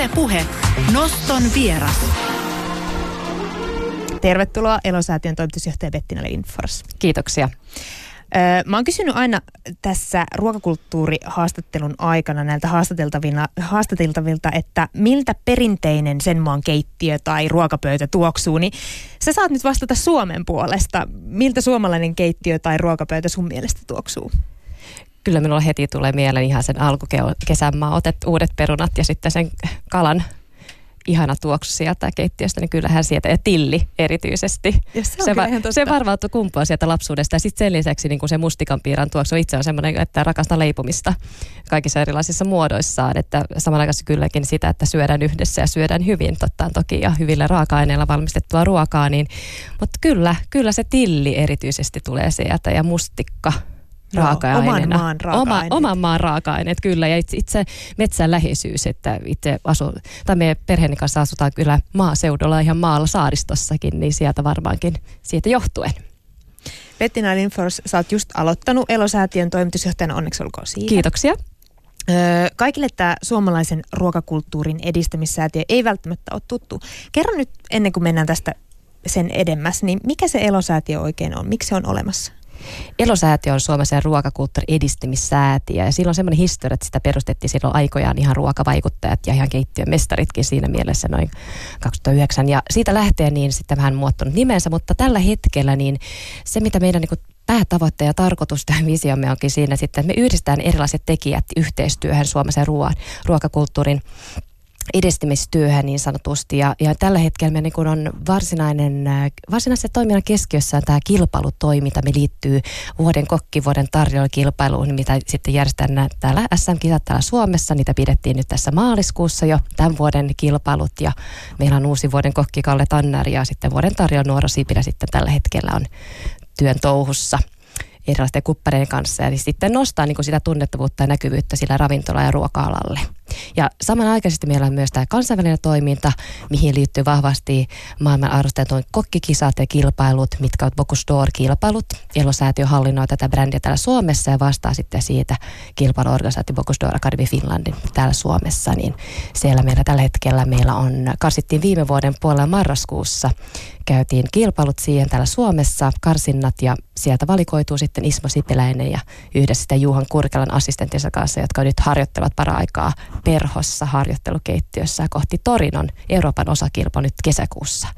Yle Puhe. Noston vieras. Tervetuloa Elosäätiön toimitusjohtaja Bettina Lindfors. Kiitoksia. Mä oon kysynyt aina tässä ruokakulttuurihaastattelun aikana näiltä haastateltavilta, että miltä perinteinen sen maan keittiö tai ruokapöytä tuoksuu, niin sä saat nyt vastata Suomen puolesta. Miltä suomalainen keittiö tai ruokapöytä sun mielestä tuoksuu? Kyllä minulla heti tulee mieleen ihan sen alkukesän otet uudet perunat ja sitten sen kalan ihana tuoksu sieltä keittiöstä, niin kyllähän sieltä, ja tilli erityisesti. Ja se, se, va- se varmautuu kumpua sieltä lapsuudesta. Ja sitten sen lisäksi niin kuin se mustikan piiran tuoksu itse on semmoinen, että rakastaa leipomista kaikissa erilaisissa muodoissaan. Että samanaikaisesti kylläkin sitä, että syödään yhdessä ja syödään hyvin, totta toki, ja hyvillä raaka-aineilla valmistettua ruokaa. Niin, mutta kyllä, kyllä se tilli erityisesti tulee sieltä, ja mustikka raaka-aineena. Oman maan raaka-aineet. Oma, oman maan raaka-aineet, kyllä. Ja itse, itse metsän läheisyys, että itse asu, tai me perheeni kanssa asutaan kyllä maaseudulla ihan maalla saaristossakin, niin sieltä varmaankin siitä johtuen. Bettina Lindfors, sä oot just aloittanut Elosäätiön toimitusjohtajana, onneksi olkoon siitä. Kiitoksia. Öö, kaikille tämä suomalaisen ruokakulttuurin edistämissäätiö ei välttämättä ole tuttu. Kerro nyt ennen kuin mennään tästä sen edemmäs, niin mikä se Elosäätiö oikein on? Miksi se on olemassa? Elosäätiö on Suomen ruokakulttuurin edistymissäätiö ja silloin semmoinen historia, että sitä perustettiin silloin aikojaan ihan ruokavaikuttajat ja ihan keittiön mestaritkin siinä mielessä noin 2009 ja siitä lähtee niin sitten vähän muuttunut nimensä, mutta tällä hetkellä niin se mitä meidän niin päätavoite ja tarkoitus tähän visiomme onkin siinä sitten, että me yhdistetään erilaiset tekijät yhteistyöhön Suomessa ruoan, ruokakulttuurin edistämistyöhön niin sanotusti. Ja, ja tällä hetkellä me niin on varsinainen, äh, varsinaisen toiminnan keskiössä on tämä kilpailutoiminta. Me liittyy vuoden kokkivuoden tarjoilukilpailuun, mitä sitten järjestetään täällä SM-kisat täällä Suomessa. Niitä pidettiin nyt tässä maaliskuussa jo tämän vuoden kilpailut ja meillä on uusi vuoden kokki Kalle Tanner ja sitten vuoden tarjoilu Nuoro Sipilä sitten tällä hetkellä on työn touhussa erilaisten kuppareiden kanssa. Eli sitten nostaa niin sitä tunnettavuutta ja näkyvyyttä sillä ravintola- ja ruoka-alalle. Ja samanaikaisesti meillä on myös tämä kansainvälinen toiminta, mihin liittyy vahvasti maailman arvostetun kokkikisat ja kilpailut, mitkä ovat Bocuse d'Or-kilpailut. Elosäätiö hallinnoi tätä brändiä täällä Suomessa ja vastaa sitten siitä kilpailuorganisaatio Bocuse d'Or Academy Finlandin täällä Suomessa. Niin siellä meillä tällä hetkellä meillä on, karsittiin viime vuoden puolella marraskuussa käytiin kilpailut siihen täällä Suomessa, karsinnat ja sieltä valikoituu sitten Ismo Sipiläinen ja yhdessä sitä Juhan Kurkelan assistenttinsa kanssa, jotka nyt harjoittelevat para-aikaa perhossa harjoittelukeittiössä kohti Torinon Euroopan osakilpa nyt kesäkuussa.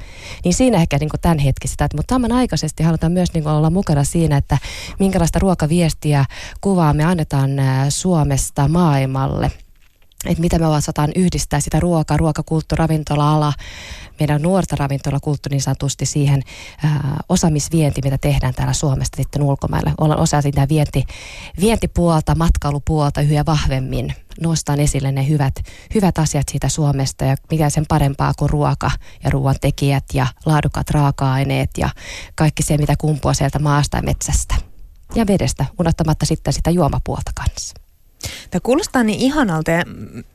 Niin siinä ehkä niin tämän hetki sitä, mutta samanaikaisesti halutaan myös niin olla mukana siinä, että minkälaista ruokaviestiä kuvaa me annetaan Suomesta maailmalle – että mitä me osataan yhdistää sitä ruokaa, ruokakulttuuri, ravintola-ala, meidän nuorta ravintolakulttuuri niin sanotusti siihen ää, osaamisvienti, mitä tehdään täällä Suomesta sitten ulkomaille. Ollaan osa sitä vienti, vientipuolta, matkailupuolta yhä vahvemmin. Nostan esille ne hyvät, hyvät asiat siitä Suomesta ja mikä sen parempaa kuin ruoka ja ruoan tekijät ja laadukat raaka-aineet ja kaikki se, mitä kumpua sieltä maasta ja metsästä ja vedestä, unohtamatta sitten sitä juomapuolta kanssa. Tämä kuulostaa niin ihanalta ja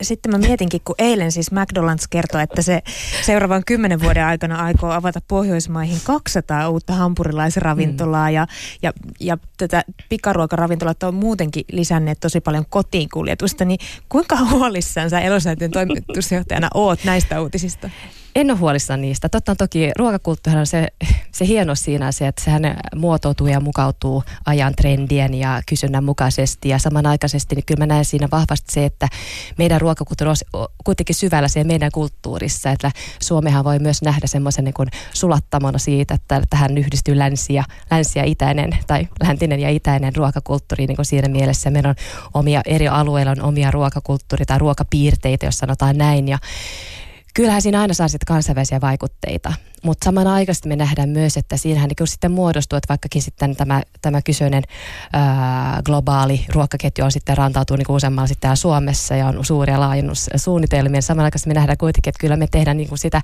sitten mä mietinkin, kun eilen siis McDonald's kertoi, että se seuraavan kymmenen vuoden aikana aikoo avata Pohjoismaihin 200 uutta hampurilaisravintolaa mm. ja, ja, ja tätä pikaruokaravintolat on muutenkin lisänneet tosi paljon kotiin kuljetusta, niin kuinka huolissaan sä Elosäätiön toimitusjohtajana oot näistä uutisista? En ole huolissaan niistä. Totta on toki ruokakulttuuri on se, se hieno siinä se, että sehän muotoutuu ja mukautuu ajan trendien ja kysynnän mukaisesti. Ja samanaikaisesti niin kyllä mä näen siinä vahvasti se, että meidän ruokakulttuuri on kuitenkin syvällä siellä meidän kulttuurissa. Että Suomehan voi myös nähdä semmoisen niin kuin sulattamona siitä, että tähän yhdistyy länsi ja, länsi ja itäinen tai läntinen ja itäinen ruokakulttuuri niin kuin siinä mielessä. Meillä on omia eri alueilla on omia ruokakulttuuri- tai ruokapiirteitä, jos sanotaan näin. Ja kyllähän siinä aina saa sitten kansainvälisiä vaikutteita. Mutta samanaikaisesti me nähdään myös, että siinähän niin sitten muodostuu, että vaikkakin sitten tämä, tämä kyseinen ää, globaali ruokaketju on sitten rantautuu niin useammalla sitten täällä Suomessa ja on suuria laajennussuunnitelmia. Samanaikaisesti me nähdään kuitenkin, että kyllä me tehdään niin kuin sitä,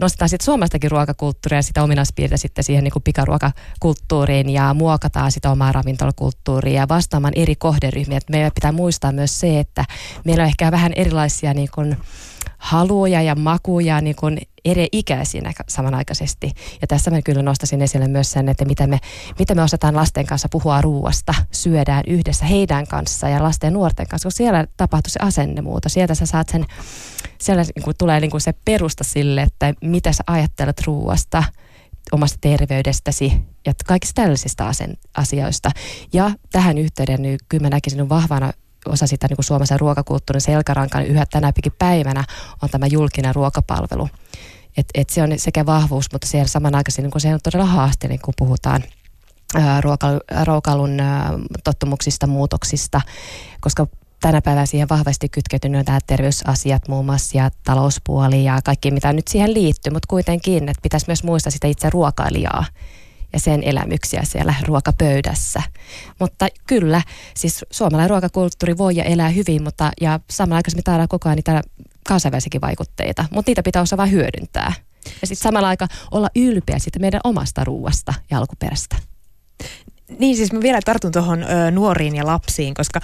nostetaan sitten suomestakin ruokakulttuuria ja sitä ominaispiirteitä sitten siihen niin kuin pikaruokakulttuuriin ja muokataan sitä omaa ravintolakulttuuria ja vastaamaan eri kohderyhmiä. Meidän pitää muistaa myös se, että meillä on ehkä vähän erilaisia niin kuin, haluja ja makuja niin kuin eri ikäisinä samanaikaisesti. Ja tässä mä kyllä nostasin esille myös sen, että miten me, miten me osataan lasten kanssa puhua ruuasta, syödään yhdessä heidän kanssa ja lasten ja nuorten kanssa, koska siellä tapahtuu se asennemuutos. Sieltä sä saat sen, siellä niin kuin tulee niin kuin se perusta sille, että mitä sä ajattelet ruuasta, omasta terveydestäsi ja kaikista tällaisista asioista. Ja tähän yhteyden niin kyllä mä näkisin vahvana osa sitä niin kuin ruokakulttuurin selkärankan yhä tänäkin päivänä on tämä julkinen ruokapalvelu. Et, et se on sekä vahvuus, mutta siellä samanaikaisesti niin se on todella haaste, niin kun puhutaan ruokalun tottumuksista, muutoksista, koska tänä päivänä siihen vahvasti kytkeytynyt nämä terveysasiat muun muassa ja talouspuoli ja kaikki mitä nyt siihen liittyy, mutta kuitenkin, että pitäisi myös muistaa sitä itse ruokailijaa ja sen elämyksiä siellä ruokapöydässä. Mutta kyllä, siis suomalainen ruokakulttuuri voi ja elää hyvin, mutta ja samalla aikaan me taidaan koko ajan niitä kansainvälisiäkin vaikutteita, mutta niitä pitää osaa vain hyödyntää. Ja sitten samalla aikaa olla ylpeä siitä meidän omasta ruuasta ja alkuperästä. Niin siis mä vielä tartun tuohon nuoriin ja lapsiin, koska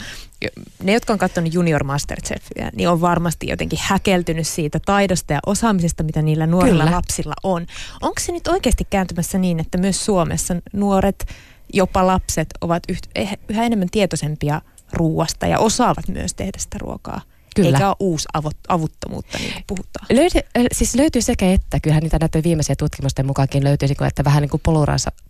ne, jotka on katsonut Junior Masterchefia, niin on varmasti jotenkin häkeltynyt siitä taidosta ja osaamisesta, mitä niillä nuorilla Kyllä. lapsilla on. Onko se nyt oikeasti kääntymässä niin, että myös Suomessa nuoret, jopa lapset, ovat yhä enemmän tietoisempia ruuasta ja osaavat myös tehdä sitä ruokaa? Kyllä. Eikä ole uusi avut, avuttomuutta, niin kuin puhutaan. Löydy, siis löytyy sekä että. Kyllähän niitä näitä viimeisiä tutkimusten mukaankin löytyy, että vähän niin kuin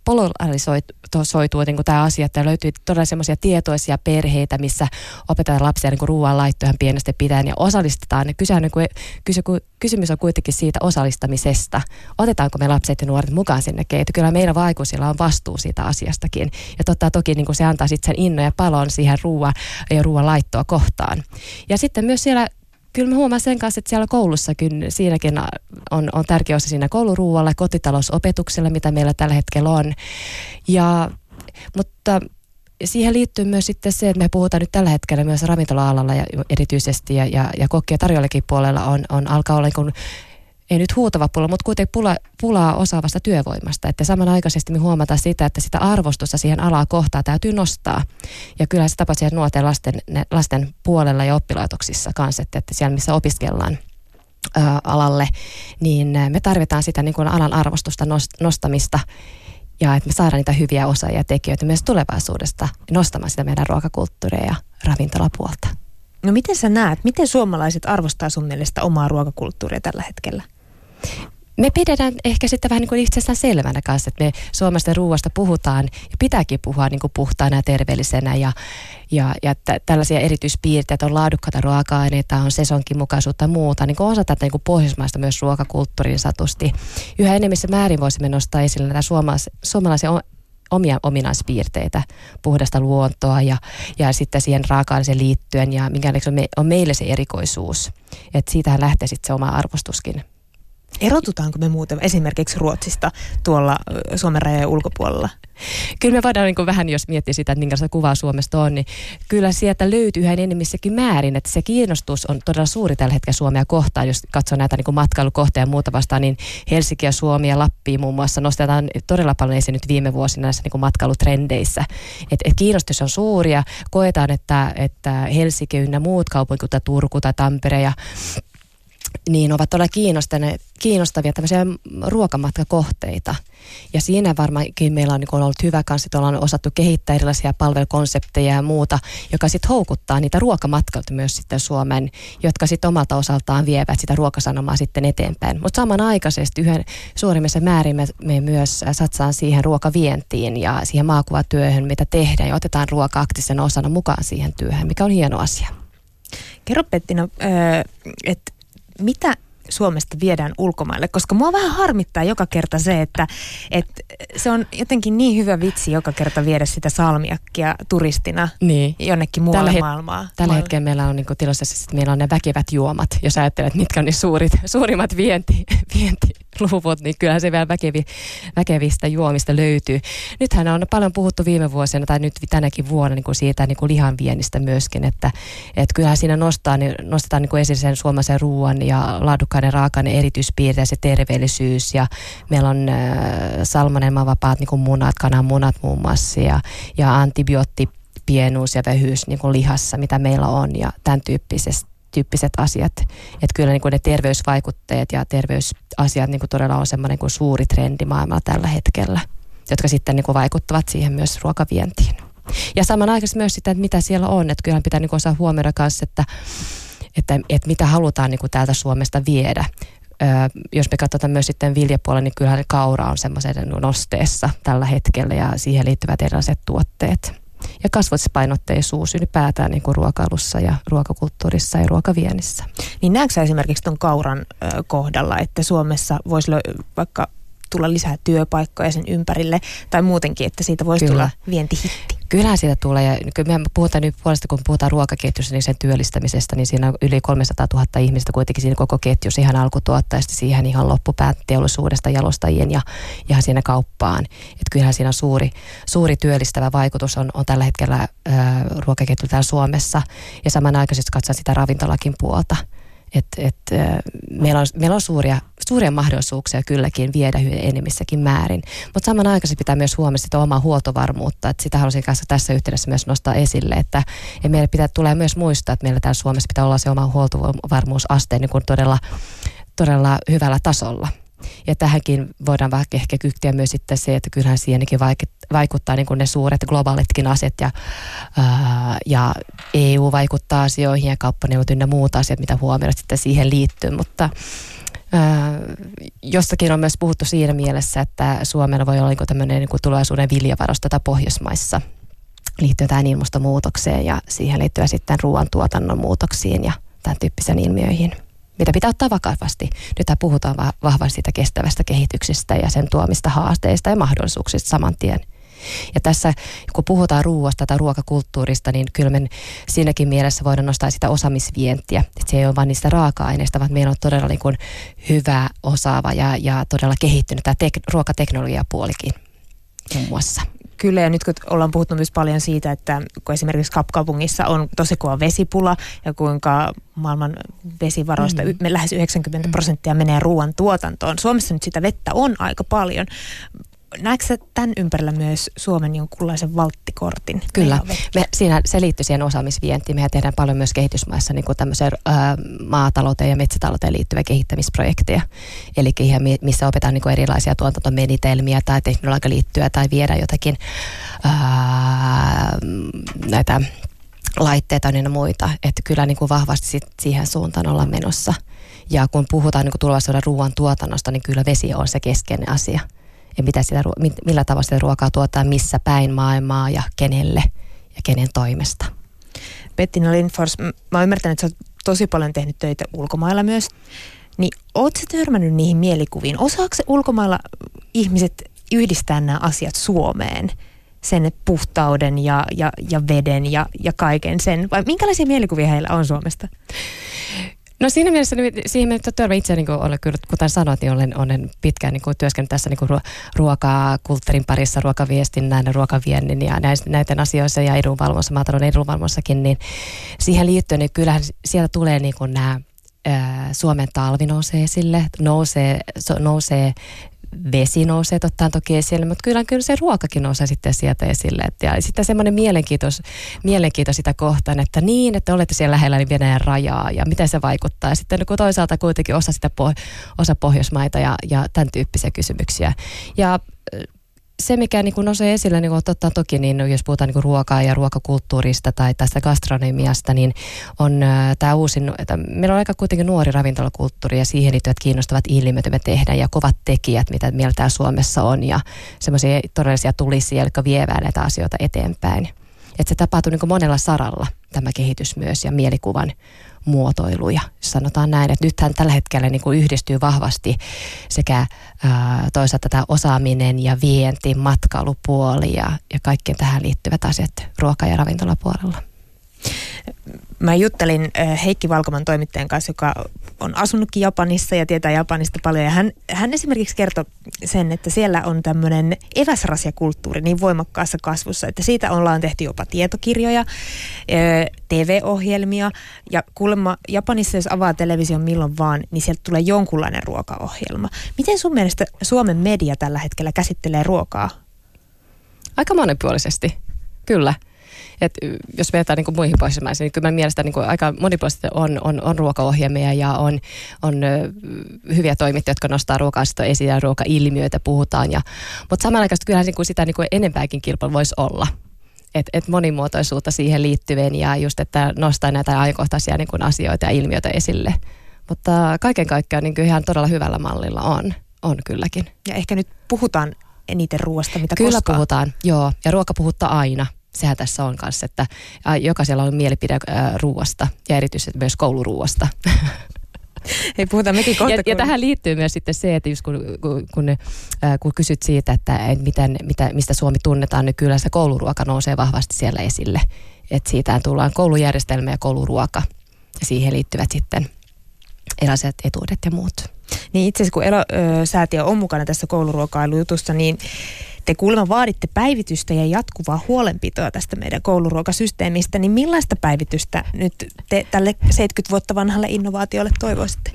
polarisoituu niin kuin tämä asia, että löytyy todella semmoisia tietoisia perheitä, missä opetetaan lapsia niin ruoanlaittoon pienestä pitäen ja osallistetaan. Ja kyse on, niin kuin, kyse, kysymys on kuitenkin siitä osallistamisesta. Otetaanko me lapset ja nuoret mukaan sinne keitä? Kyllä meillä vaikuisilla on vastuu siitä asiastakin. Ja totta toki niin kuin se antaa sitten sen innon ja palon siihen ruoan ja ruoan laittoa kohtaan. Ja sitten myös siellä kyllä mä huomaan sen kanssa, että siellä koulussakin siinäkin on, on tärkeä osa siinä kouluruualla, kotitalousopetuksella, mitä meillä tällä hetkellä on. Ja, mutta siihen liittyy myös sitten se, että me puhutaan nyt tällä hetkellä myös ravintola-alalla ja erityisesti ja, ja, ja kokki- ja puolella on, on alkaa olla niin ei nyt huutava pula, mutta kuitenkin pula, pulaa osaavasta työvoimasta. Että samanaikaisesti me huomataan sitä, että sitä arvostusta siihen alaa kohtaa täytyy nostaa. Ja kyllä se tapaa siellä nuorten lasten, lasten puolella ja oppilaitoksissa kanssa, että, että siellä missä opiskellaan ää, alalle, niin me tarvitaan sitä niin kuin alan arvostusta nostamista ja että me saadaan niitä hyviä osaajia ja tekijöitä myös tulevaisuudesta nostamaan sitä meidän ruokakulttuuria ja ravintolapuolta. No miten sä näet, miten suomalaiset arvostaa sun mielestä omaa ruokakulttuuria tällä hetkellä? Me pidetään ehkä sitten vähän niin itsestään selvänä kanssa, että me Suomesta ruuasta puhutaan ja pitääkin puhua niin kuin puhtaana ja terveellisenä ja, ja, ja t- tällaisia erityispiirteitä, on laadukkaita ruoka-aineita, on sesonkimukaisuutta ja muuta, niin kuin osa tätä niin kuin pohjoismaista myös ruokakulttuurin satusti. Yhä enemmissä määrin voisimme nostaa esille näitä suomalais- suomalaisia omia ominaispiirteitä, puhdasta luontoa ja, ja sitten siihen raaka liittyen ja mikä on, me, on meille se erikoisuus. Että siitähän lähtee sitten se oma arvostuskin Erotutaanko me muuten esimerkiksi Ruotsista tuolla Suomen rajojen ulkopuolella? Kyllä me voidaan niin vähän, jos miettii sitä, että minkälaista kuvaa Suomesta on, niin kyllä sieltä löytyy yhä enemmissäkin määrin, että se kiinnostus on todella suuri tällä hetkellä Suomea kohtaan. Jos katsoo näitä niin matkailukohteja ja muuta vastaan, niin Helsinki ja Suomi ja Lappi muun muassa nostetaan todella paljon esiin nyt viime vuosina näissä niin matkailutrendeissä. Et, et kiinnostus on suuri ja koetaan, että, että Helsinki ynnä muut kaupungit, kuten Turku tai Tampere ja niin ovat todella kiinnostavia tämmöisiä ruokamatkakohteita. Ja siinä varmaankin meillä on, niin ollut hyvä kanssa, että ollaan osattu kehittää erilaisia palvelukonsepteja ja muuta, joka sitten houkuttaa niitä ruokamatkalta myös sitten Suomeen, jotka sitten omalta osaltaan vievät sitä ruokasanomaa sitten eteenpäin. Mutta samanaikaisesti yhden suurimmassa määrin me, me myös satsaan siihen ruokavientiin ja siihen maakuvatyöhön, mitä tehdään ja otetaan ruoka osana mukaan siihen työhön, mikä on hieno asia. Kerro Pettina, että mitä Suomesta viedään ulkomaille, koska mua vähän harmittaa joka kerta se, että, että se on jotenkin niin hyvä vitsi joka kerta viedä sitä salmiakkia turistina niin. jonnekin muualle tällä maailmaa. Tällä hetkellä meillä on niin tilossa, että meillä on ne väkevät juomat, jos ajattelet, mitkä on ne suurit, suurimmat vienti, vienti luvut, niin kyllähän se vielä väkevi, väkevistä juomista löytyy. Nythän on paljon puhuttu viime vuosina tai nyt tänäkin vuonna niin kuin siitä niin kuin lihan viennistä myöskin, että, että kyllähän siinä nostaa, niin nostetaan niin kuin esille sen suomalaisen ruoan ja laadukkaiden raaka-aineen erityispiirteet, se terveellisyys ja meillä on äh, salmonelmavapaat niin kuin munat, kananmunat muun muassa ja, ja antibioottipienuus ja vähyys niin kuin lihassa, mitä meillä on ja tämän tyyppisesti tyyppiset asiat. Että kyllä niin kuin ne terveysvaikutteet ja terveysasiat niin kuin todella on semmoinen kuin suuri trendi maailmalla tällä hetkellä, jotka sitten niin kuin vaikuttavat siihen myös ruokavientiin. Ja samanaikaisesti myös sitä, että mitä siellä on. Että kyllähän pitää niin osaa huomioida myös, että, että, että mitä halutaan niin kuin täältä Suomesta viedä. Öö, jos me katsotaan myös sitten viljapuolella, niin kyllähän kaura on semmoisen nosteessa tällä hetkellä ja siihen liittyvät erilaiset tuotteet ja kasvatuspainotteisuus ylipäätään niin kuin ruokailussa ja ruokakulttuurissa ja ruokaviennissä. Niin näetkö esimerkiksi tuon kauran ö, kohdalla, että Suomessa voisi lö- vaikka tulla lisää työpaikkoja sen ympärille tai muutenkin, että siitä voisi Kyllä. tulla vientihitti? Kyllähän siitä tulee, ja kyllä me puhutaan nyt puolesta, kun puhutaan ruokaketjussa, niin sen työllistämisestä, niin siinä on yli 300 000 ihmistä kuitenkin siinä koko ketjussa ihan alkutuottajasta siihen ihan loppupään teollisuudesta jalostajien ja ihan siinä kauppaan. Että kyllähän siinä suuri, suuri työllistävä vaikutus on, on tällä hetkellä ruokaketju täällä Suomessa. Ja samanaikaisesti katson sitä ravintolakin puolta. Et, et, meillä, on, meillä on suuria, suuria mahdollisuuksia kylläkin viedä enemmissäkin määrin, mutta samanaikaisesti pitää myös huomioida sitä omaa huoltovarmuutta, että sitä haluaisin kanssa tässä yhteydessä myös nostaa esille, että, että meillä pitää, tulee myös muistaa, että meillä täällä Suomessa pitää olla se oma huoltovarmuusaste niin kuin todella, todella hyvällä tasolla. Ja tähänkin voidaan vaikka ehkä kyhtiä myös sitten se, että kyllähän siihenkin vaikuttaa niin kuin ne suuret globaalitkin asiat ja, ää, ja EU vaikuttaa asioihin ja kauppaneuvot ynnä muut asiat, mitä huomioida sitten siihen liittyy, mutta jossakin on myös puhuttu siinä mielessä, että Suomella voi olla niin tämmöinen niin kuin tulevaisuuden viljavarasto tätä Pohjoismaissa liittyy tähän ilmastonmuutokseen ja siihen liittyy sitten ruoantuotannon muutoksiin ja tämän tyyppisiin ilmiöihin mitä pitää ottaa vakavasti. Nyt puhutaan vahvasti siitä kestävästä kehityksestä ja sen tuomista haasteista ja mahdollisuuksista saman tien. Ja tässä, kun puhutaan ruoasta tai ruokakulttuurista, niin kyllä me siinäkin mielessä voidaan nostaa sitä osaamisvientiä. Että se ei ole vain niistä raaka-aineista, vaan meillä on todella niin kuin hyvä, osaava ja, ja todella kehittynyt tämä tek- ruokateknologiapuolikin muun muassa. Kyllä, ja nyt kun ollaan puhuttu myös paljon siitä, että kun esimerkiksi Kapkaupungissa on tosi kova vesipula ja kuinka maailman vesivaroista mm. lähes 90 prosenttia menee ruoan tuotantoon. Suomessa nyt sitä vettä on aika paljon, näetkö tämän ympärillä myös Suomen jonkunlaisen valttikortin? Kyllä. Me, siinä, se liittyy siihen osaamisvientiin. Mehän tehdään paljon myös kehitysmaissa niin kuin tämmöiseen ää, maatalouteen ja metsätalouteen liittyviä kehittämisprojekteja. Eli ihan missä opetaan niin kuin erilaisia tuotantomenitelmiä tai teknologialiittyä tai viedä jotakin ää, näitä laitteita ja muita. Että kyllä niin kuin vahvasti sit siihen suuntaan ollaan menossa. Ja kun puhutaan niin kuin tulevaisuuden ruoan tuotannosta, niin kyllä vesi on se keskeinen asia – ja mitä sitä, millä tavalla sitä ruokaa tuottaa, missä päin maailmaa ja kenelle ja kenen toimesta. Bettina Lindfors, mä oon ymmärtänyt, että sä oot tosi paljon tehnyt töitä ulkomailla myös. Niin oot sä törmännyt niihin mielikuviin? Osaako se ulkomailla ihmiset yhdistää nämä asiat Suomeen? Sen puhtauden ja, ja, ja veden ja, ja kaiken sen. Vai minkälaisia mielikuvia heillä on Suomesta? No siinä mielessä niin siihen me törmä itse, niin olen, kuten sanoit, niin olen, olen pitkään niin kuin, työskennellyt tässä niin kuin ruokaa, kulttuurin parissa, ruokaviestinnän, ruokaviennin ja näiden asioissa ja edunvalvonnassa, maatalouden edunvalvonnassakin, niin siihen liittyen, niin kyllähän sieltä tulee niin kuin nämä Suomen talvi nousee esille, nousee, nousee vesi nousee totta toki esille, mutta kyllä, kyllä se ruokakin nousee sitten sieltä esille. Et ja sitten semmoinen mielenkiitos, mielenkiinto sitä kohtaan, että niin, että olette siellä lähellä niin Venäjän rajaa ja miten se vaikuttaa. Ja sitten kun toisaalta kuitenkin osa, sitä, osa Pohjoismaita ja, ja tämän tyyppisiä kysymyksiä. Ja se, mikä niin kuin nousee esille, niin kuin totta toki, niin jos puhutaan niin kuin ruokaa ja ruokakulttuurista tai tästä gastronomiasta, niin on äh, tämä uusi, että meillä on aika kuitenkin nuori ravintolakulttuuri ja siihen liittyvät kiinnostavat ilmiöt, me tehdään ja kovat tekijät, mitä meillä täällä Suomessa on ja semmoisia todellisia tulisia, jotka vievät näitä asioita eteenpäin. Että se tapahtuu niin kuin monella saralla tämä kehitys myös ja mielikuvan muotoiluja. Sanotaan näin, että nythän tällä hetkellä niin kuin yhdistyy vahvasti sekä ää, toisaalta tämä osaaminen ja vienti, matkailupuoli ja, ja kaikkien tähän liittyvät asiat ruoka- ja ravintolapuolella. Mä juttelin Heikki Valkoman toimittajan kanssa, joka on asunutkin Japanissa ja tietää Japanista paljon. Ja hän, hän esimerkiksi kertoi sen, että siellä on tämmöinen eväsrasiakulttuuri niin voimakkaassa kasvussa, että siitä ollaan tehty jopa tietokirjoja, TV-ohjelmia. Ja kuulemma Japanissa, jos avaa television milloin vaan, niin sieltä tulee jonkunlainen ruokaohjelma. Miten sun mielestä Suomen media tällä hetkellä käsittelee ruokaa? Aika monipuolisesti, kyllä. Et jos vertaa niin kuin muihin pohjoismaisiin, niin kyllä mielestäni niin kuin aika monipuolisesti on, on, on ruokaohjelmia ja on, on hyviä toimittajia, jotka nostaa ruoka esiin ja ruokailmiöitä puhutaan. Ja, mutta samanaikaisesti kyllähän niin kuin sitä niin kuin enempääkin kilpailu voisi olla et, et monimuotoisuutta siihen liittyvien ja just, että nostaa näitä ajankohtaisia niin kuin asioita ja ilmiöitä esille. Mutta kaiken kaikkiaan niin ihan todella hyvällä mallilla on, on kylläkin. Ja ehkä nyt puhutaan eniten ruoasta, mitä Kyllä koskaan. puhutaan, joo. Ja ruoka puhuttaa aina. Sehän tässä on kanssa, että jokaisella on mielipide ruoasta ja erityisesti myös kouluruuasta. Ei puhuta mekin kohta. Ja, ja tähän liittyy myös sitten se, että just kun, kun, kun, kun kysyt siitä, että miten, mitä, mistä Suomi tunnetaan, niin kyllä se kouluruoka nousee vahvasti siellä esille. Että siitä tullaan koulujärjestelmä ja kouluruoka ja siihen liittyvät sitten erilaiset etuudet ja muut. Niin itse asiassa kun Elo-säätiö on mukana tässä kouluruokailujutussa, niin te kuulemma vaaditte päivitystä ja jatkuvaa huolenpitoa tästä meidän kouluruokasysteemistä, niin millaista päivitystä nyt te tälle 70 vuotta vanhalle innovaatiolle toivoisitte?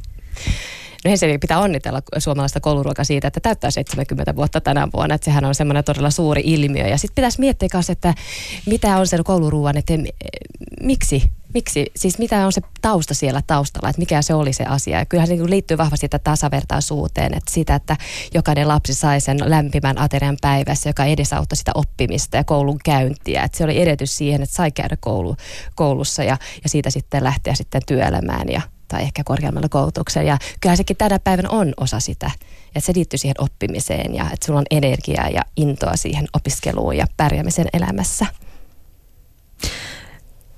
No ensinnäkin pitää onnitella suomalaista kouluruokaa siitä, että täyttää 70 vuotta tänä vuonna. Että sehän on semmoinen todella suuri ilmiö. Ja sitten pitäisi miettiä myös, että mitä on sen kouluruuan, että miksi miksi, siis mitä on se tausta siellä taustalla, että mikä se oli se asia. Ja kyllähän se niin liittyy vahvasti että tasavertaisuuteen, että sitä, että jokainen lapsi sai sen lämpimän aterian päivässä, joka edesauttoi sitä oppimista ja koulun käyntiä. Että se oli edellytys siihen, että sai käydä koulu, koulussa ja, ja siitä sitten lähteä sitten työelämään ja tai ehkä korkeammalla koulutuksella. Ja kyllähän sekin tänä päivänä on osa sitä, että se liittyy siihen oppimiseen ja että sulla on energiaa ja intoa siihen opiskeluun ja pärjäämiseen elämässä.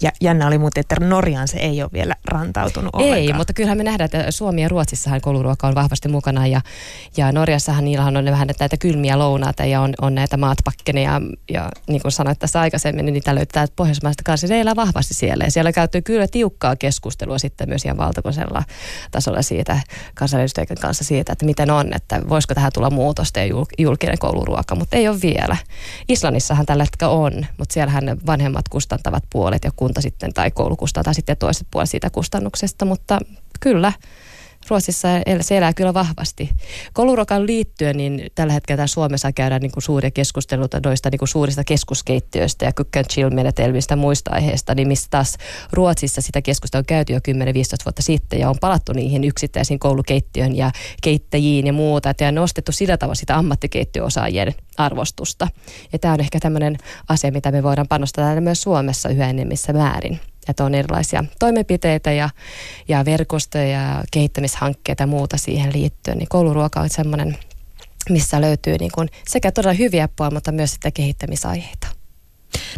Ja jännä oli muuten, että Norjaan se ei ole vielä rantautunut Ei, ollenkaan. mutta kyllähän me nähdään, että Suomi ja Ruotsissahan kouluruoka on vahvasti mukana ja, ja Norjassahan niillä on vähän näitä kylmiä lounaita ja on, on näitä maatpakkeneja ja, ja niin kuin sanoit tässä aikaisemmin, niin niitä löytää Pohjoismaista kanssa. Se elää vahvasti siellä ja siellä käytyy kyllä tiukkaa keskustelua sitten myös ihan valtakunnallisella tasolla siitä kansanedustajien kanssa siitä, että miten on, että voisiko tähän tulla muutosta ja julkinen kouluruoka, mutta ei ole vielä. Islannissahan tällä hetkellä on, mutta siellähän vanhemmat kustantavat puolet ja kun kunta sitten tai koulu kustantaa sitten toiset puolet siitä kustannuksesta, mutta kyllä Ruotsissa se elää kyllä vahvasti. Kouluruokaan liittyen, niin tällä hetkellä Suomessa käydään niin kuin suuria keskusteluita noista niin kuin suurista keskuskeittiöistä ja cook and chill-menetelmistä muista aiheista, niin mistä taas Ruotsissa sitä keskustelua on käyty jo 10-15 vuotta sitten ja on palattu niihin yksittäisiin koulukeittiöön ja keittäjiin ja muuta, että on nostettu sillä tavalla sitä ammattikeittiöosaajien arvostusta. Ja tämä on ehkä tämmöinen asia, mitä me voidaan panostaa täällä myös Suomessa yhä enemmissä määrin että on erilaisia toimenpiteitä ja, ja verkostoja ja kehittämishankkeita ja muuta siihen liittyen, niin kouluruoka on semmoinen, missä löytyy niin kuin sekä todella hyviä puolia, mutta myös sitä kehittämisaiheita.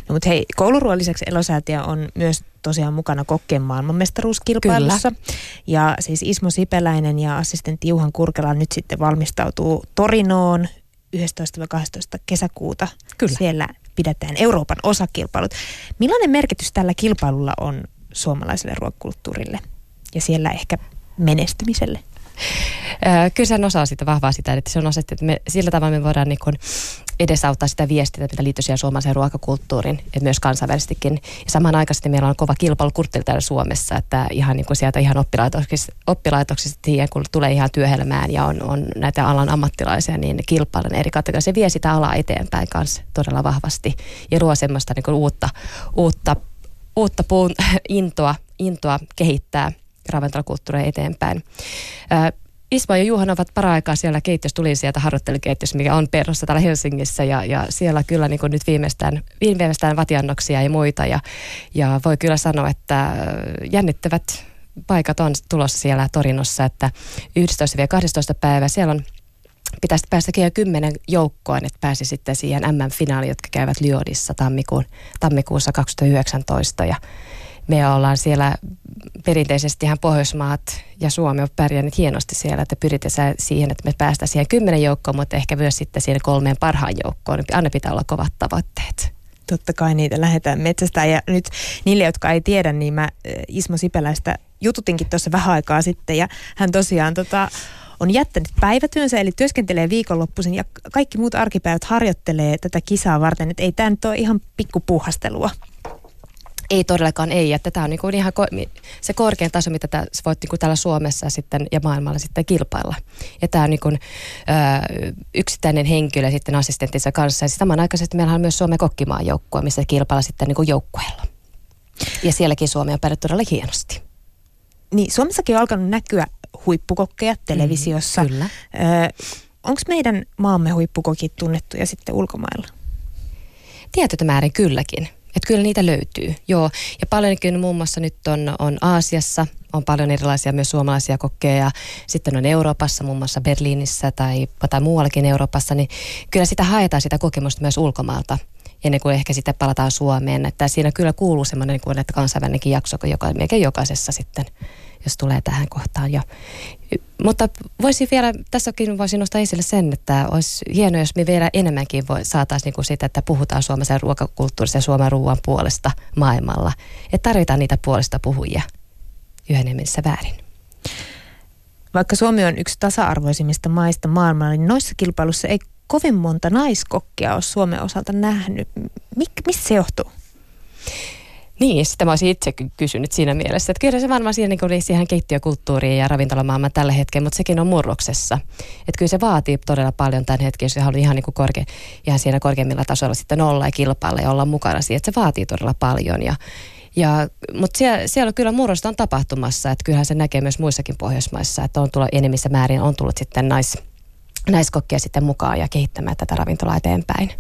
No mutta hei, kouluruoan lisäksi Elosäätiö on myös tosiaan mukana kokkeen maailmanmestaruuskilpailussa. Kyllä. Ja siis Ismo Sipeläinen ja assistentti Juhan Kurkela nyt sitten valmistautuu Torinoon 11-12 kesäkuuta. Kyllä. Siellä pidetään Euroopan osakilpailut. Millainen merkitys tällä kilpailulla on suomalaiselle ruokakulttuurille ja siellä ehkä menestymiselle? Kyllä se on osa sitä vahvaa sitä, että se on osa, että me, sillä tavalla me voidaan niin kuin edesauttaa sitä viestiä, mitä liittyy siihen suomalaiseen ruokakulttuuriin ja myös kansainvälisestikin. Ja samanaikaisesti meillä on kova kilpailukulttuuri täällä Suomessa, että ihan niin kuin sieltä ihan oppilaitoksista, oppilaitoksista siihen, kun tulee ihan työelämään ja on, on näitä alan ammattilaisia, niin kilpailen eri kategorioissa. Se vie sitä alaa eteenpäin kanssa todella vahvasti ja luo semmoista niin kuin uutta, uutta, uutta puun, intoa, intoa kehittää ravintolakulttuuria eteenpäin. Isma ja Juhan ovat para-aikaa siellä keittiössä, tuli sieltä harjoittelukeittiössä, mikä on perrossa täällä Helsingissä ja, ja siellä kyllä niin nyt viimeistään, viimeistään vatiannoksia ja muita ja, ja voi kyllä sanoa, että jännittävät paikat on tulossa siellä Torinossa, että 11-12 päivä siellä on pitäisi päästä jo kymmenen joukkoon, että pääsi sitten siihen MM-finaaliin, jotka käyvät Lyodissa tammikuun, tammikuussa 2019 ja me ollaan siellä perinteisesti ihan Pohjoismaat ja Suomi on pärjännyt hienosti siellä, että pyritään siihen, että me päästään siihen kymmenen joukkoon, mutta ehkä myös sitten siihen kolmeen parhaan joukkoon. Aina pitää olla kovat tavoitteet. Totta kai niitä lähdetään metsästä ja nyt niille, jotka ei tiedä, niin mä eh, Ismo Sipeläistä jututinkin tuossa vähän aikaa sitten ja hän tosiaan tota, on jättänyt päivätyönsä, eli työskentelee viikonloppuisin ja kaikki muut arkipäivät harjoittelee tätä kisaa varten, että ei tämä nyt ole ihan pikkupuhastelua. Ei todellakaan ei, että tämä on niinku ihan ko- se korkein taso, mitä tää, voit niinku täällä Suomessa sitten ja maailmalla sitten kilpailla. Ja tämä on niinku, ö, yksittäinen henkilö sitten assistenttinsa kanssa. Ja samanaikaisesti meillä on myös Suomen kokkimaan joukkue, missä kilpailla sitten niinku joukkueella. Ja sielläkin Suomi on pärjätty todella hienosti. Niin, Suomessakin on alkanut näkyä huippukokkeja televisiossa. Mm, kyllä. Onko meidän maamme huippukokit tunnettuja sitten ulkomailla? Tietytä määrin kylläkin. Että kyllä niitä löytyy, joo. Ja paljonkin muun muassa nyt on, on Aasiassa, on paljon erilaisia myös suomalaisia kokkeja. Sitten on Euroopassa, muun muassa Berliinissä tai, tai muuallakin Euroopassa, niin kyllä sitä haetaan sitä kokemusta myös ulkomaalta ennen kuin ehkä sitten palataan Suomeen. Että siinä kyllä kuuluu semmoinen niin että kansainvälinenkin jakso, joka melkein jokaisessa sitten jos tulee tähän kohtaan. Ja, mutta voisin vielä, tässäkin voisin nostaa esille sen, että olisi hienoa, jos me vielä enemmänkin voi, saataisiin niin sitä, että puhutaan suomalaisen ruokakulttuurista ja Suomen ruoan puolesta maailmalla. Että tarvitaan niitä puolesta puhujia yhdenemmissä väärin. Vaikka Suomi on yksi tasa-arvoisimmista maista maailmalla, niin noissa kilpailussa ei kovin monta naiskokkia ole Suomen osalta nähnyt. Mik, mistä se johtuu? Niin, sitä mä olisin itse kysynyt siinä mielessä. Että kyllä se varmaan siihen, niin siihen keittiökulttuuriin ja ravintolamaailmaan tällä hetkellä, mutta sekin on murroksessa. Että kyllä se vaatii todella paljon tämän hetken, jos haluaa ihan, niin korke, ihan siinä korkeimmilla tasoilla sitten olla ja kilpailla ja olla mukana siihen. Että se vaatii todella paljon ja, ja, mutta siellä, siellä kyllä murrosta on tapahtumassa, että kyllähän se näkee myös muissakin Pohjoismaissa, että on tullut enemmissä määrin, on tullut sitten nais, naiskokkia sitten mukaan ja kehittämään tätä ravintolaa eteenpäin.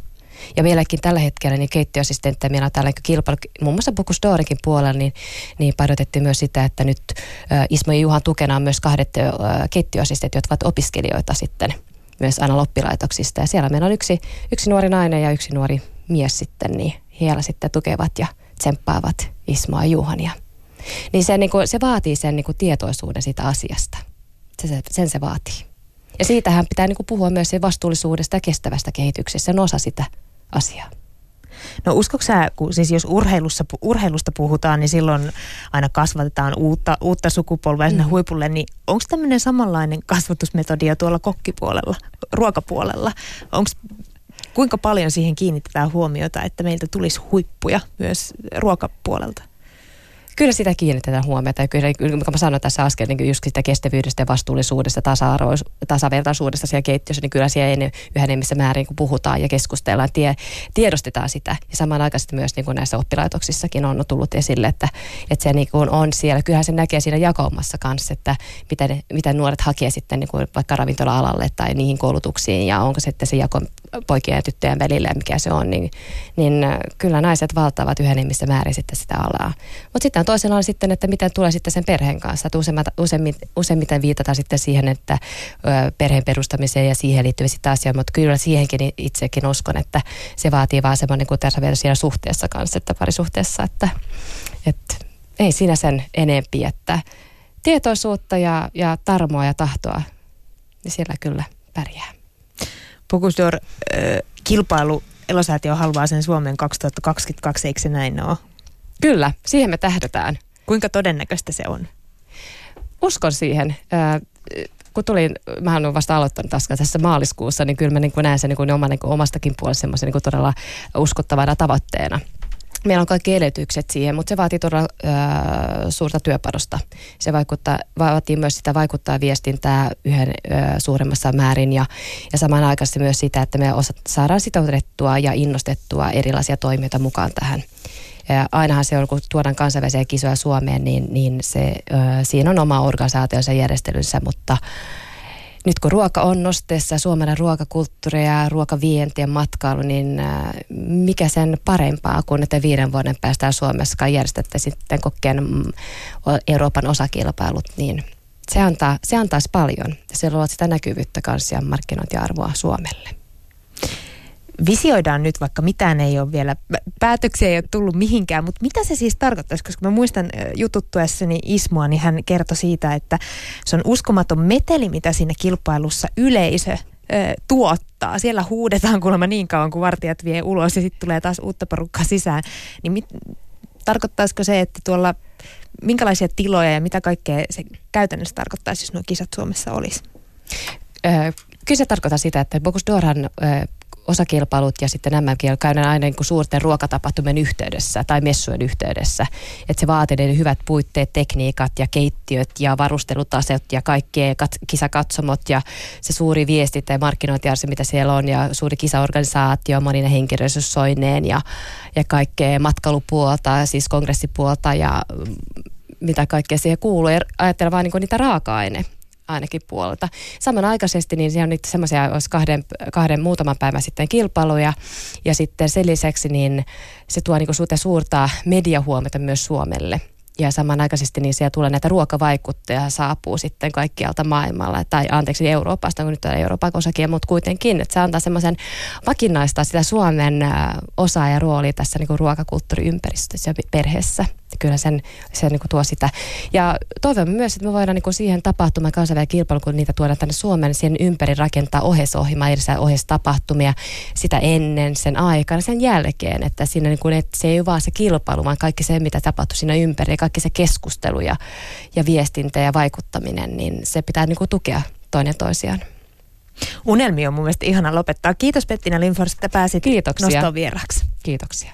Ja vieläkin tällä hetkellä niin keittiöassistenttejä meillä on täällä kilpailu, muun muassa Bokusdoorinkin puolella, niin, niin painotettiin myös sitä, että nyt Ismo ja Juhan tukena on myös kahdet keittiöassistentit, jotka ovat opiskelijoita sitten myös aina loppilaitoksista. Ja siellä meillä on yksi, yksi nuori nainen ja yksi nuori mies sitten, niin heillä sitten tukevat ja tsemppaavat Ismoa ja Juhania. Niin se, niin kuin, se vaatii sen niin kuin tietoisuuden siitä asiasta. Se, se, sen se vaatii. Ja siitähän pitää niin kuin puhua myös vastuullisuudesta ja kestävästä kehityksestä. Se on osa sitä asiaa. No uskoksa sä, kun siis jos urheilussa, urheilusta puhutaan, niin silloin aina kasvatetaan uutta, uutta sukupolvea sinne mm. huipulle, niin onko tämmöinen samanlainen kasvatusmetodia tuolla kokkipuolella, ruokapuolella? Onko kuinka paljon siihen kiinnitetään huomiota, että meiltä tulisi huippuja myös ruokapuolelta? Kyllä sitä kiinnitetään huomiota. Ja kyllä, kun mä sanoin tässä äsken, niin just sitä kestävyydestä, vastuullisuudesta, tasa-arvois, tasavertaisuudesta siellä keittiössä, niin kyllä siellä yhä enemmissä määrin, kun puhutaan ja keskustellaan, tie, tiedostetaan sitä. Ja samanaikaisesti myös niin kuin näissä oppilaitoksissakin on tullut esille, että, että se niin kuin on siellä. Kyllähän se näkee siinä jakaumassa kanssa, että miten, miten nuoret hakee sitten niin kuin vaikka ravintola-alalle tai niihin koulutuksiin ja onko sitten se jako poikien ja tyttöjen välillä ja mikä se on, niin, niin kyllä naiset valtaavat yhä enemmissä määrin sitten sitä alaa. Mutta sitten toisena on sitten, että miten tulee sitten sen perheen kanssa. Että useimmiten, useimmiten viitataan sitten siihen, että perheen perustamiseen ja siihen liittyviä sitten asioita, mutta kyllä siihenkin itsekin uskon, että se vaatii vaan semmoinen kuin tässä vielä siinä suhteessa kanssa, että parisuhteessa, että, että ei siinä sen enempi, että tietoisuutta ja, ja tarmoa ja tahtoa, niin siellä kyllä pärjää. Pokusdor, kilpailu Elosäätiö haluaa sen Suomen 2022, eikö se näin ole? Kyllä, siihen me tähdätään. Kuinka todennäköistä se on? Uskon siihen. kun tulin, mä olen vasta aloittanut tässä, tässä maaliskuussa, niin kyllä mä niin näen sen niin kuin oma, niin kuin omastakin puolesta semmoisen niin todella uskottavana tavoitteena. Meillä on kaikki edellytykset siihen, mutta se vaatii todella ö, suurta työparosta. Se vaikuttaa, vaatii myös sitä vaikuttaa viestintää yhden ö, suuremmassa määrin ja, ja samanaikaisesti myös sitä, että me osat, saadaan sitoutettua ja innostettua erilaisia toimijoita mukaan tähän. Ainahan se on, kun tuodaan kansainvälisiä kisoja Suomeen, niin, niin se, siinä on oma organisaationsa järjestelynsä, mutta nyt kun ruoka on nosteessa, suomalainen ruokakulttuuri ja ruokavienti ja matkailu, niin mikä sen parempaa kuin että viiden vuoden päästä Suomessa järjestettäisiin sitten kokkeen mm, Euroopan osakilpailut, niin se, antaa, se antaisi paljon. Ja se luo sitä näkyvyyttä kanssa ja markkinointiarvoa Suomelle visioidaan nyt, vaikka mitään ei ole vielä, päätöksiä ei ole tullut mihinkään, mutta mitä se siis tarkoittaisi? Koska mä muistan jututtuessani Ismoa, niin hän kertoi siitä, että se on uskomaton meteli, mitä siinä kilpailussa yleisö tuottaa. Siellä huudetaan kuulemma niin kauan, kun vartijat vie ulos ja sitten tulee taas uutta porukkaa sisään. Niin mit, tarkoittaisiko se, että tuolla minkälaisia tiloja ja mitä kaikkea se käytännössä tarkoittaisi, jos nuo kisat Suomessa olisi? Kyllä se tarkoittaa sitä, että Bogus Dorhan osakilpailut ja sitten nämä käydään aina niin kuin suurten ruokatapahtumien yhteydessä tai messujen yhteydessä. Että se vaatii ne hyvät puitteet, tekniikat ja keittiöt ja varustelutaset ja kaikkea kat- kisakatsomot ja se suuri viesti ja markkinointiarsi, mitä siellä on ja suuri kisaorganisaatio monine henkilöstösoineen ja, ja kaikkea matkailupuolta, siis kongressipuolta ja mm, mitä kaikkea siihen kuuluu. Ja ajattelen vaan niin niitä raaka-aine ainakin puolelta. Samanaikaisesti niin siellä on niitä semmoisia, olisi kahden, kahden muutaman päivän sitten kilpailuja ja sitten sen lisäksi niin se tuo niin suurta, suurta mediahuomiota myös Suomelle ja samanaikaisesti niin siellä tulee näitä ruokavaikutteja saapuu sitten kaikkialta maailmalla, tai anteeksi Euroopasta, kun nyt on Euroopan osakin, mutta kuitenkin, että se antaa semmoisen vakinaista sitä Suomen osaa ja roolia tässä niin kuin ruokakulttuuriympäristössä ja perheessä. Kyllä sen, se niin kuin tuo sitä. Ja toivomme myös, että me voidaan niin kuin siihen tapahtumaan kansainvälinen kilpailu, kun niitä tuodaan tänne Suomeen, siihen ympäri rakentaa ohesohjelmaa, erilaisia ohestapahtumia sitä ennen, sen aikana, sen jälkeen, että siinä niin kuin, että se ei ole vaan se kilpailu, vaan kaikki se, mitä tapahtuu siinä ympäri, kaikki se keskustelu ja, ja viestintä ja vaikuttaminen, niin se pitää niin kuin tukea toinen toisiaan. Unelmi on mun mielestä ihana lopettaa. Kiitos Pettina Linfors, että pääsit Kiitoksia. nostoon vieraksi. Kiitoksia.